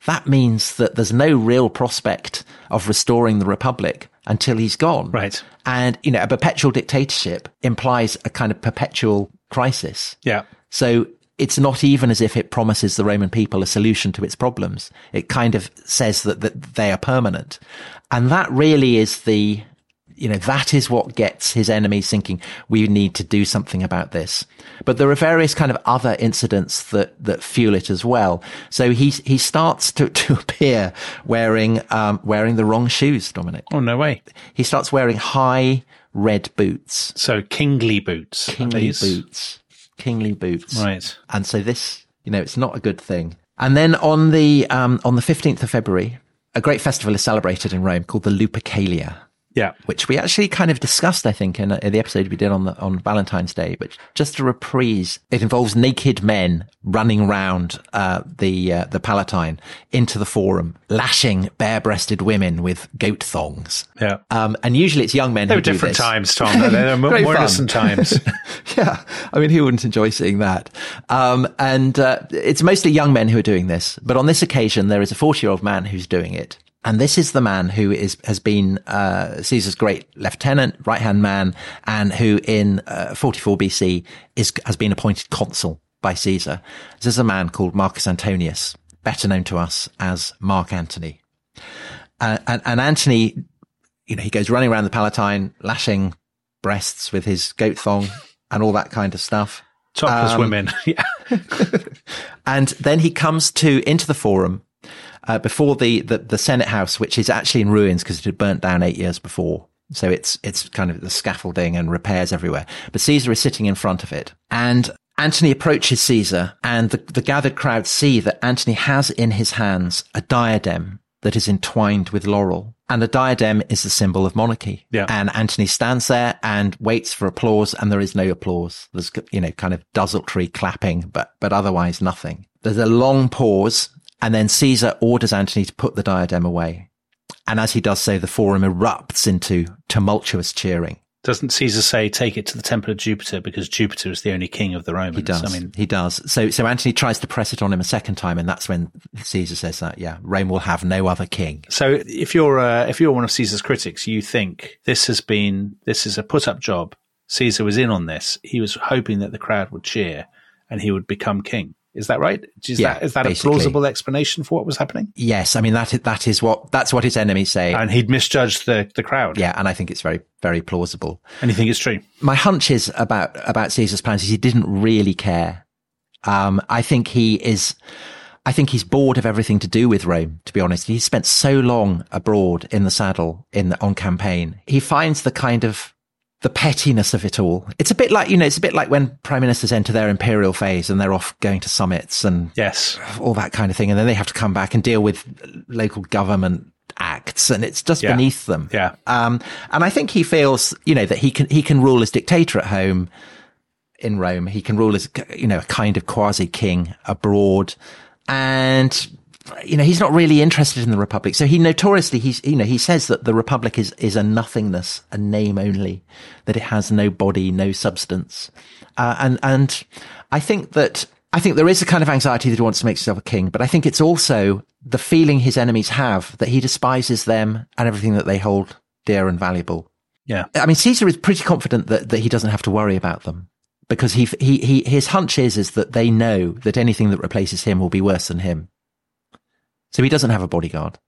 that means that there's no real prospect of restoring the Republic until he's gone. Right. And, you know, a perpetual dictatorship implies a kind of perpetual crisis. Yeah. So it's not even as if it promises the Roman people a solution to its problems. It kind of says that, that they are permanent. And that really is the, you know, that is what gets his enemies thinking we need to do something about this. But there are various kind of other incidents that, that fuel it as well. So he, he starts to, to appear wearing, um, wearing the wrong shoes, Dominic. Oh, no way. He starts wearing high red boots. So kingly boots. Kingly these? boots. Kingly boots. Right. And so this, you know, it's not a good thing. And then on the, um, on the 15th of February, a great festival is celebrated in Rome called the Lupercalia. Yeah. Which we actually kind of discussed, I think, in, in the episode we did on the, on Valentine's Day, but just a reprise. It involves naked men running round, uh, the, uh, the Palatine into the forum, lashing bare-breasted women with goat thongs. Yeah. Um, and usually it's young men who were do different this. times, Tom. They were more, Great more fun. innocent times. yeah. I mean, who wouldn't enjoy seeing that? Um, and, uh, it's mostly young men who are doing this. But on this occasion, there is a 40 year old man who's doing it. And this is the man who is, has been, uh, Caesar's great lieutenant, right hand man, and who in, uh, 44 BC is, has been appointed consul by Caesar. This is a man called Marcus Antonius, better known to us as Mark Antony. Uh, and, and Antony, you know, he goes running around the Palatine, lashing breasts with his goat thong and all that kind of stuff. Topless Um, women. Yeah. And then he comes to into the forum uh, before the, the the Senate House, which is actually in ruins because it had burnt down eight years before. So it's it's kind of the scaffolding and repairs everywhere. But Caesar is sitting in front of it, and Antony approaches Caesar, and the, the gathered crowd see that Antony has in his hands a diadem that is entwined with laurel. And a diadem is the symbol of monarchy. Yeah. And Antony stands there and waits for applause, and there is no applause. There's, you know, kind of desultory clapping, but, but otherwise nothing. There's a long pause, and then Caesar orders Antony to put the diadem away. And as he does so, the forum erupts into tumultuous cheering. Doesn't Caesar say, take it to the temple of Jupiter because Jupiter is the only king of the Romans? He does. I mean, he does. So, so Antony tries to press it on him a second time, and that's when Caesar says that, yeah, Rome will have no other king. so if you're, uh, if you're one of Caesar's critics, you think this has been, this is a put up job. Caesar was in on this. He was hoping that the crowd would cheer and he would become king. Is that right? Is Yeah, that, is that a plausible explanation for what was happening? Yes, I mean that is, that is what that's what his enemies say. And he'd misjudged the, the crowd. yeah, and I think it's very very plausible. And you think it's true? My hunch is about about Caesar's plans is he didn't really care. Um, I think he is. I think he's bored of everything to do with Rome. To be honest, he spent so long abroad in the saddle in on campaign. He finds the kind of the pettiness of it all. It's a bit like you know, it's a bit like when prime ministers enter their imperial phase and they're off going to summits and Yes. all that kind of thing, and then they have to come back and deal with local government acts, and it's just Yeah. beneath them. Yeah. Um, and I think he feels, you know, that he can he can rule as dictator at home. in Rome. He can rule as, you know, a kind of quasi king abroad. And, you know, he's not really interested in the Republic. So he notoriously, he's, you know, he says that the Republic is, is a nothingness, a name only, that it has no body, no substance. Uh, and, and I think that, I think there is a kind of anxiety that he wants to make himself a king, but I think it's also the feeling his enemies have that he despises them and everything that they hold dear and valuable. Yeah. I mean, Caesar is pretty confident that, that he doesn't have to worry about them because he, he, he, his hunch is, is that they know that anything that replaces him will be worse than him. So he doesn't have a bodyguard.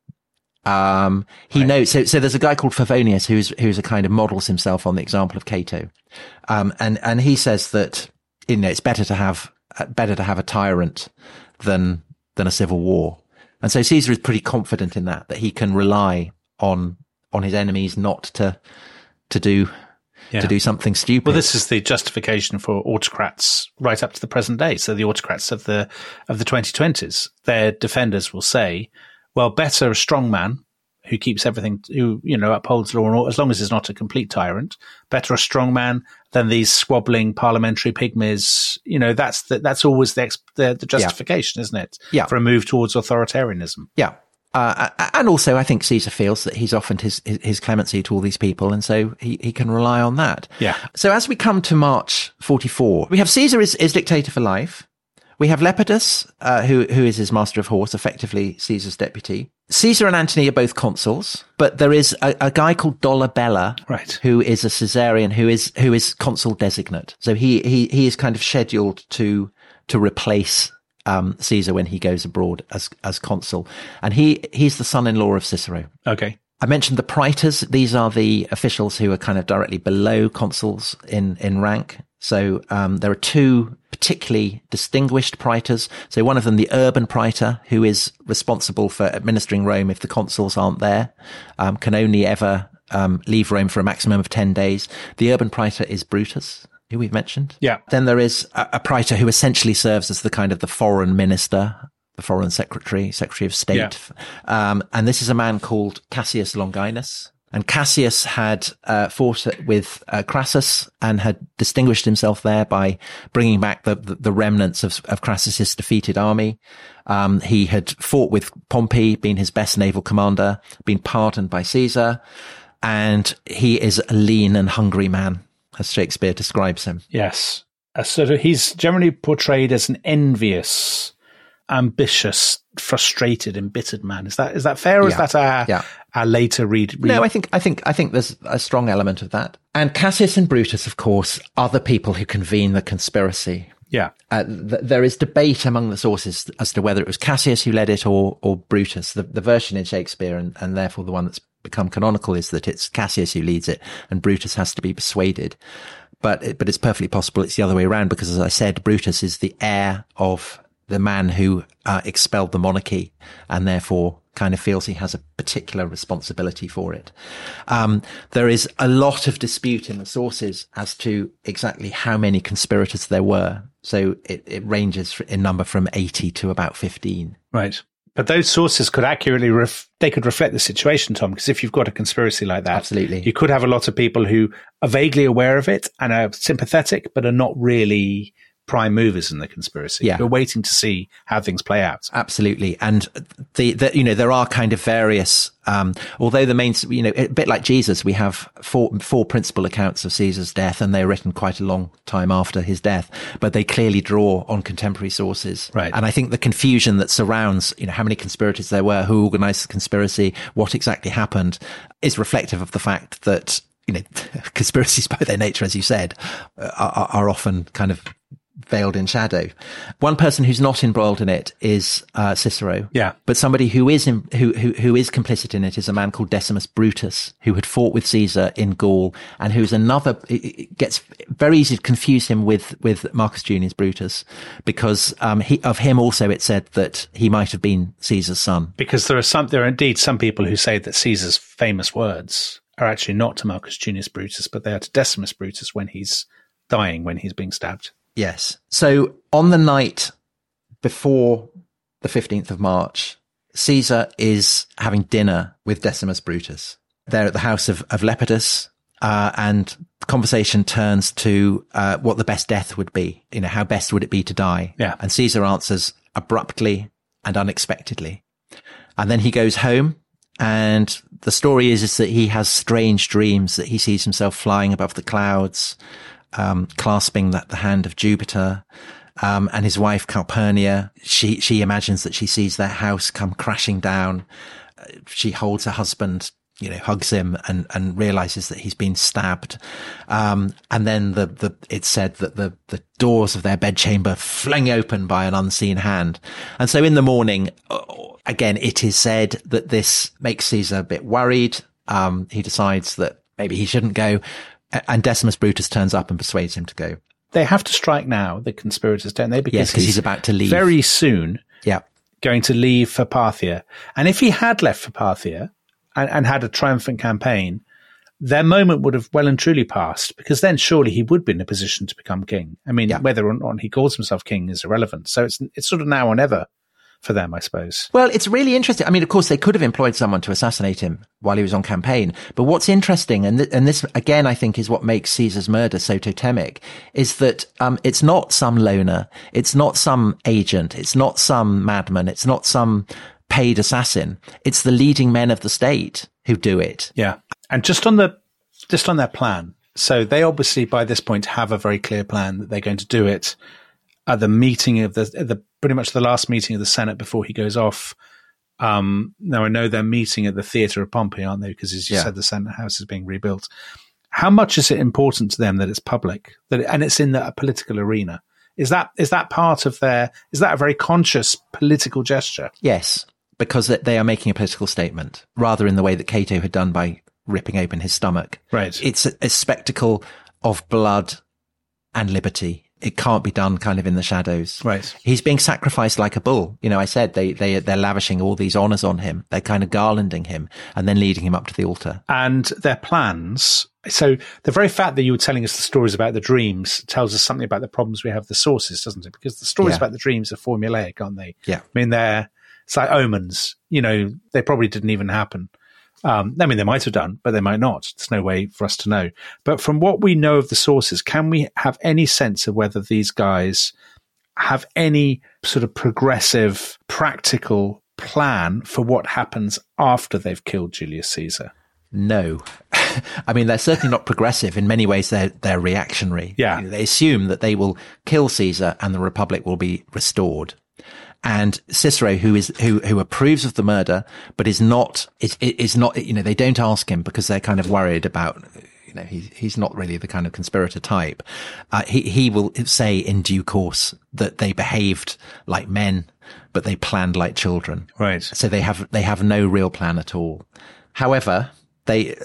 Um, he right. knows, so, so there's a guy called Favonius who's, who's a kind of models himself on the example of Cato. Um, and, and he says that, you know, it's better to have, better to have a tyrant than, than a civil war. And so Caesar is pretty confident in that, that he can rely on, on his enemies not to, to do yeah. to do something stupid. Well, this is the justification for autocrats right up to the present day. So the autocrats of the of the 2020s, their defenders will say, "Well, better a strong man who keeps everything, who you know upholds law and order, as long as he's not a complete tyrant. Better a strong man than these squabbling parliamentary pygmies. You know, that's the, that's always the, the, the justification, yeah. isn't it? Yeah. for a move towards authoritarianism. Yeah, uh, and also, I think Caesar feels that he's offered his, his clemency to all these people, and so he, he can rely on that. Yeah. So as we come to March 44, we have Caesar is, is dictator for life. We have Lepidus, uh, who who is his master of horse, effectively Caesar's deputy. Caesar and Antony are both consuls, but there is a, a guy called Dolabella, right. who is a Caesarian, who is who is consul designate. So he he he is kind of scheduled to to replace um, Caesar when he goes abroad as as consul, and he he's the son-in-law of Cicero. Okay. I mentioned the praetors. These are the officials who are kind of directly below consuls in in rank. So um, there are two particularly distinguished praetors. So one of them, the urban praetor, who is responsible for administering Rome if the consuls aren't there, um, can only ever um, leave Rome for a maximum of ten days. The urban praetor is Brutus, who we've mentioned. Yeah. Then there is a, a praetor who essentially serves as the kind of the foreign minister, the foreign secretary, secretary of state. Yeah. Um, and this is a man called Cassius Longinus. And Cassius had uh, fought with uh, Crassus and had distinguished himself there by bringing back the, the, the remnants of, of, Crassus's defeated army. Um, he had fought with Pompey, been his best naval commander, been pardoned by Caesar, and he is a lean and hungry man as Shakespeare describes him. Yes. Uh, sort of, he's generally portrayed as an envious, ambitious, frustrated, embittered man. Is that is that fair, or yeah. is that our, yeah. our later read, read? No, I think I think I think there's a strong element of that. And Cassius and Brutus, of course, are the people who convene the conspiracy. Yeah. Uh, th- there is debate among the sources as to whether it was Cassius who led it or, or Brutus. The, the version in Shakespeare and, and therefore the one that's become canonical is that it's Cassius who leads it and Brutus has to be persuaded. But, it, but it's perfectly possible it's the other way around because as I said, Brutus is the heir of the man who uh, expelled the monarchy and therefore kind of feels he has a particular responsibility for it. Um, there is a lot of dispute in the sources as to exactly how many conspirators there were. So it, it ranges in number from 80 to about 15. Right. But those sources could accurately ref- they could reflect the situation, Tom. Because if you've got a conspiracy like that, absolutely, you could have a lot of people who are vaguely aware of it and are sympathetic, but are not really prime movers in the conspiracy. Yeah. We're waiting to see how things play out. Absolutely. And the, the you know, there are kind of various, um, although the main, you know, a bit like Jesus, we have four, four principal accounts of Caesar's death and they're written quite a long time after his death, but they clearly draw on contemporary sources. Right. And I think the confusion that surrounds, you know, how many conspirators there were, who organized the conspiracy, what exactly happened is reflective of the fact that you know, conspiracies by their nature, as you said, are, are often kind of veiled in shadow. One person who's not embroiled in it is uh, Cicero. Yeah. But somebody who is in, who, who who is complicit in it is a man called Decimus Brutus, who had fought with Caesar in Gaul, and who's another. It gets very easy to confuse him with with Marcus Junius Brutus, because um, he, of him also it said that he might have been Caesar's son. Because there are some, there are indeed some people who say that Caesar's famous words are actually not to Marcus Junius Brutus, but they are to Decimus Brutus when he's dying, when he's being stabbed. Yes. So on the night before the 15th of March, Caesar is having dinner with Decimus Brutus. They're at the house of, of Lepidus. uh, and the conversation turns to uh, what the best death would be. You know, how best would it be to die? Yeah. And Caesar answers abruptly and unexpectedly. And then he goes home and the story is, is that he has strange dreams that he sees himself flying above the clouds, um, clasping that, the hand of Jupiter. Um, and his wife Calpurnia, she, she imagines that she sees their house come crashing down. Uh, she holds her husband, you know, hugs him and, and realizes that he's been stabbed. Um, and then the, the, it's said that the, the doors of their bedchamber fling open by an unseen hand. And so in the morning, uh, again, it is said that this makes Caesar a bit worried. Um, he decides that maybe he shouldn't go. And Decimus Brutus turns up and persuades him to go. They have to strike now, the conspirators, don't they? Because Yes, 'cause he's about to leave. Very soon, Yeah. going to leave for Parthia. And if he had left for Parthia and, and had a triumphant campaign, their moment would have well and truly passed because then surely he would be in a position to become king. I mean, whether or not he calls himself king is irrelevant. So it's, it's sort of now or never for them, I suppose. Well, it's really interesting. I mean, of course, they could have employed someone to assassinate him while he was on campaign. But what's interesting, and, th- and this again, I think, is what makes Caesar's murder so totemic, is that um, it's not some loner, it's not some agent, it's not some madman, it's not some paid assassin. It's the leading men of the state who do it. Yeah. And just on the, just on their plan. So they obviously by this point have a very clear plan that they're going to do it at the meeting of the, the pretty much the last meeting of the Senate before he goes off. Um, now I know they're meeting at the Theatre of Pompey, aren't they? Because as you Yeah. said, the Senate House is being rebuilt. How much is it important to them that it's public that and it's in the a political arena? Is that is that part of their? Is that a very conscious political gesture? Yes, because they- they are making a political statement rather in the way that Cato had done by ripping open his stomach. Right. It's a, a spectacle of blood and liberty. It can't be done kind of in the shadows. Right. He's being sacrificed like a bull. You know, I said they, they, they're lavishing all these honors on him. They're kind of garlanding him and then leading him up to the altar. and their plans. So the very fact that you were telling us the stories about the dreams tells us something about the problems we have with the sources, doesn't it? Because the stories Yeah. about the dreams are formulaic, aren't they? Yeah. I mean, they're it's like omens. You know, they probably didn't even happen. Um, I mean, they might have done, but they might not. There's no way for us to know. But from what we know of the sources, can we have any sense of whether these guys have any sort of progressive, practical plan for what happens after they've killed Julius Caesar? No. I mean, they're certainly not progressive. In many ways, they're, they're reactionary. Yeah. They assume that they will kill Caesar and the Republic will be restored. And Cicero, who is, who, who approves of the murder, but is not, is, is not, you know, they don't ask him because they're kind of worried about, you know, he, he's not really the kind of conspirator type. Uh, he, he will say in due course that they behaved like men, but they planned like children. Right. So they have, they have no real plan at all. However, they,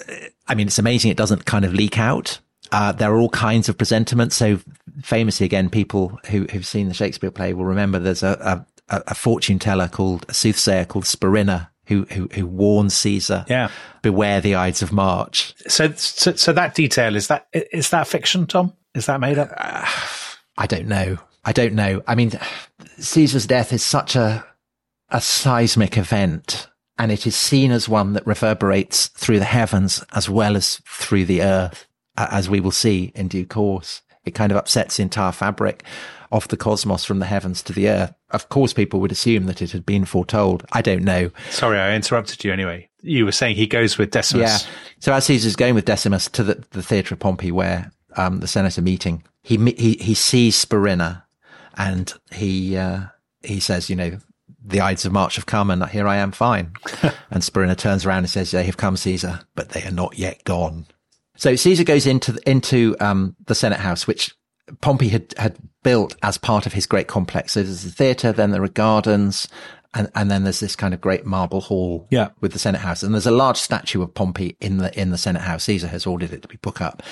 I mean, it's amazing it doesn't kind of leak out. Uh, there are all kinds of presentiments. So famously, again, people who, who've seen the Shakespeare play will remember there's a, a, a fortune teller called, a soothsayer called Spurinna who, who, who warns Caesar, Yeah. beware the Ides of March. So, so, so that detail is that is that fiction, Tom? Is that made up? I don't know. I don't know. I mean, Caesar's death is such a, a seismic event and it is seen as one that reverberates through the heavens as well as through the earth, as we will see in due course. It kind of upsets the entire fabric of the cosmos from the heavens to the earth. Of course, people would assume that it had been foretold. I don't know. Sorry, I interrupted you. Anyway, you were saying he goes with Decimus. Yeah. So as Caesar's going with Decimus to the, the theatre of Pompey where um, the Senate are meeting, he, he, he sees Spurinna and he, uh, he says, you know, the Ides of March have come and here I am fine. and Spurinna turns around and says, they have come, Caesar, but they are not yet gone. So Caesar goes into, into, um, the Senate house, which Pompey had, had built as part of his great complex. So there's the theatre, then there are gardens, and, and then there's this kind of great marble hall Yeah. with the Senate House. And there's a large statue of Pompey in the, in the Senate House. Caesar has ordered it to be put up.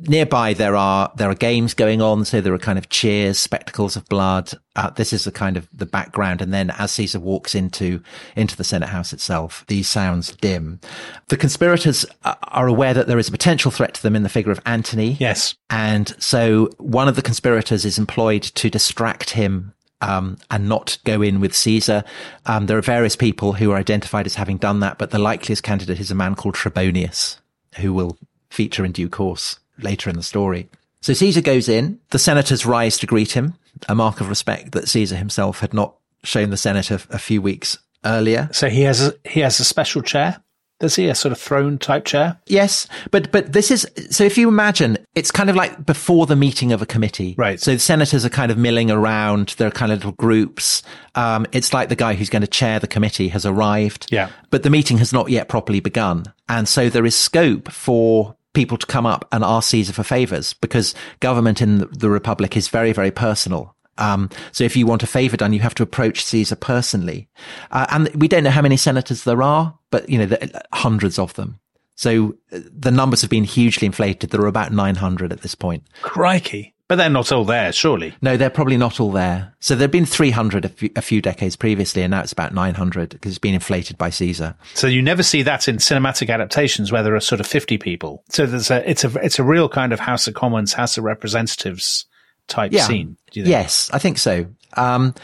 Nearby, there are, there are games going on. So there are kind of cheers, spectacles of blood. Uh, this is the kind of the background. And then as Caesar walks into, into the Senate House itself, these sounds dim. The conspirators are aware that there is a potential threat to them in the figure of Antony. Yes. And so one of the conspirators is employed to distract him um, and not go in with Caesar. Um, there are various people who are identified as having done that, but the likeliest candidate is a man called Trebonius, who will feature in due course later in the story. So Caesar goes in. The senators rise to greet him, a mark of respect that Caesar himself had not shown the Senate a, a few weeks earlier. So he has a, he has a special chair. Does he a sort of throne type chair? Yes, but but this is so. If you imagine, it's kind of like before the meeting of a committee, right? So the senators are kind of milling around. They're kind of little groups. Um, it's like the guy who's going to chair the committee has arrived, Yeah. but the meeting has not yet properly begun, and so there is scope for people to come up and ask Caesar for favors because government in the republic is very very personal. Um, so if you want a favor done, you have to approach Caesar personally. Uh, and we don't know how many senators there are, but you know, there, hundreds of them. So uh, the numbers have been hugely inflated. There are about 900 at this point. Crikey. But they're not all there, surely. No, they're probably not all there. So there've been 300 a few, a few decades previously, and now it's about 900 because it's been inflated by Caesar. So you never see that in cinematic adaptations where there are sort of 50 people. So there's a, it's a, it's a real kind of House of Commons, House of Representatives type yeah. scene. Do you think? Yes, I think so. Um,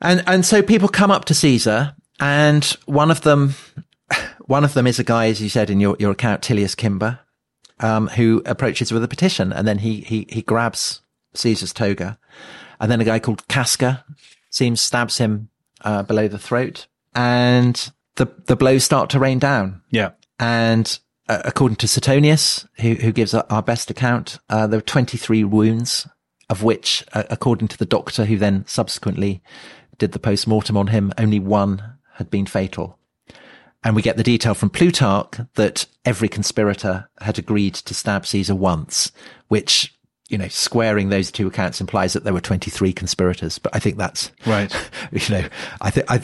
and and so people come up to Caesar, and one of them, one of them is a guy, as you said in your, your account, Tillius Cimber, um, who approaches with a petition, and then he he he grabs Caesar's toga, and then a guy called Casca seems stabs him uh, below the throat, and the the blows start to rain down. Yeah. And uh, according to Suetonius, who, who gives our best account, uh, there were 23 wounds, of which, uh, according to the doctor who then subsequently did the post-mortem on him, only one had been fatal. And we get the detail from Plutarch that every conspirator had agreed to stab Caesar once, which, you know, squaring those two accounts implies that there were 23 conspirators. But I think that's, right. You know, I think, I,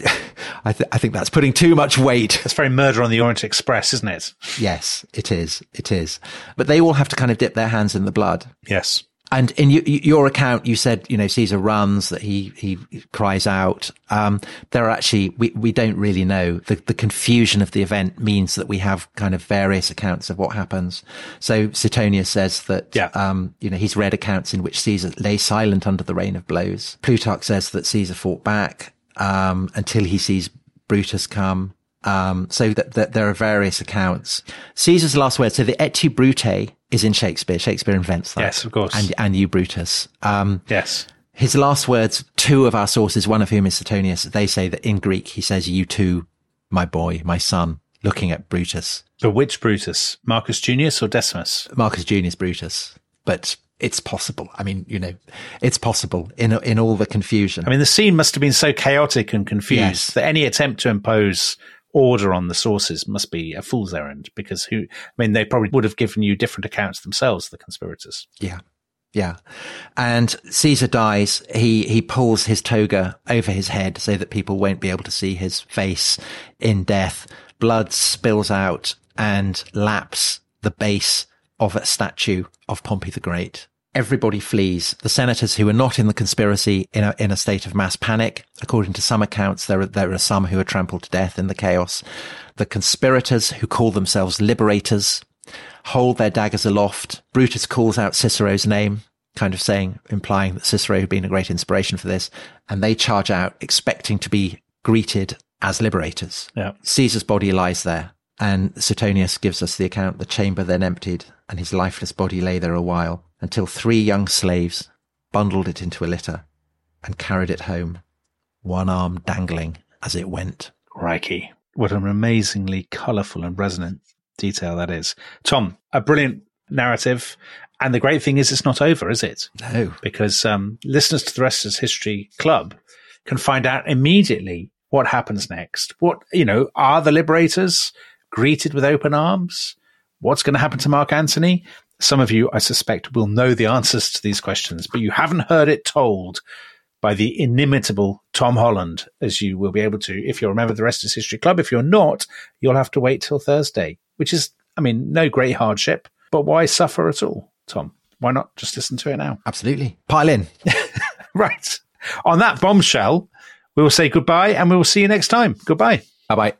I, th- I think that's putting too much weight. It's very murder on the Orient Express, isn't it? Yes, it is. It is. But they all have to kind of dip their hands in the blood. Yes. And in y- your account, you said, you know, Caesar runs, that he, he cries out. Um, there are actually, we, we don't really know. The, the confusion of the event means that we have kind of various accounts of what happens. So Suetonius says that, yeah. um, you know, he's read accounts in which Caesar lay silent under the rain of blows. Plutarch says that Caesar fought back, um, until he sees Brutus come. Um, so that, that there are various accounts. Caesar's last word. So the et tu Brute is in Shakespeare. Shakespeare invents that. Yes, of course. And, and you Brutus. Um, yes. His last words, two of our sources, one of whom is Suetonius, they say that in Greek, he says, you too, my boy, my son, looking at Brutus. But which Brutus? Marcus Junius or Decimus? Marcus Junius Brutus. But it's possible. I mean, you know, it's possible in, in all the confusion. I mean, the scene must have been so chaotic and confused Yes. that any attempt to impose order on the sources must be a fool's errand because who, I mean, they probably would have given you different accounts themselves, the conspirators. Yeah. Yeah. And Caesar dies. He, he pulls his toga over his head so that people won't be able to see his face in death. Blood spills out and laps the base of a statue of Pompey the Great. Everybody flees. The senators who are not in the conspiracy in a, in a state of mass panic. According to some accounts, there are, there are some who are trampled to death in the chaos. The conspirators who call themselves liberators hold their daggers aloft. Brutus calls out Cicero's name, kind of saying, implying that Cicero had been a great inspiration for this. And they charge out expecting to be greeted as liberators. Yeah. Caesar's body lies there. And Suetonius gives us the account. The chamber then emptied and his lifeless body lay there a while until three young slaves bundled it into a litter and carried it home, one arm dangling as it went. Crikey. What an amazingly colourful and resonant detail that is. Tom, a brilliant narrative. And the great thing is it's not over, is it? No. Because um, listeners to the Rest is History Club can find out immediately what happens next. What, you know, are the liberators greeted with open arms? What's going to happen to Mark Antony? Some of you, I suspect, will know the answers to these questions, but you haven't heard it told by the inimitable Tom Holland, as you will be able to if you're a member of the Rest is History Club. If you're not, you'll have to wait till Thursday, which is, I mean, no great hardship, but why suffer at all, Tom? Why not just listen to it now? Absolutely. Pile in. right. On that bombshell, we will say goodbye and we will see you next time. Goodbye. Bye bye.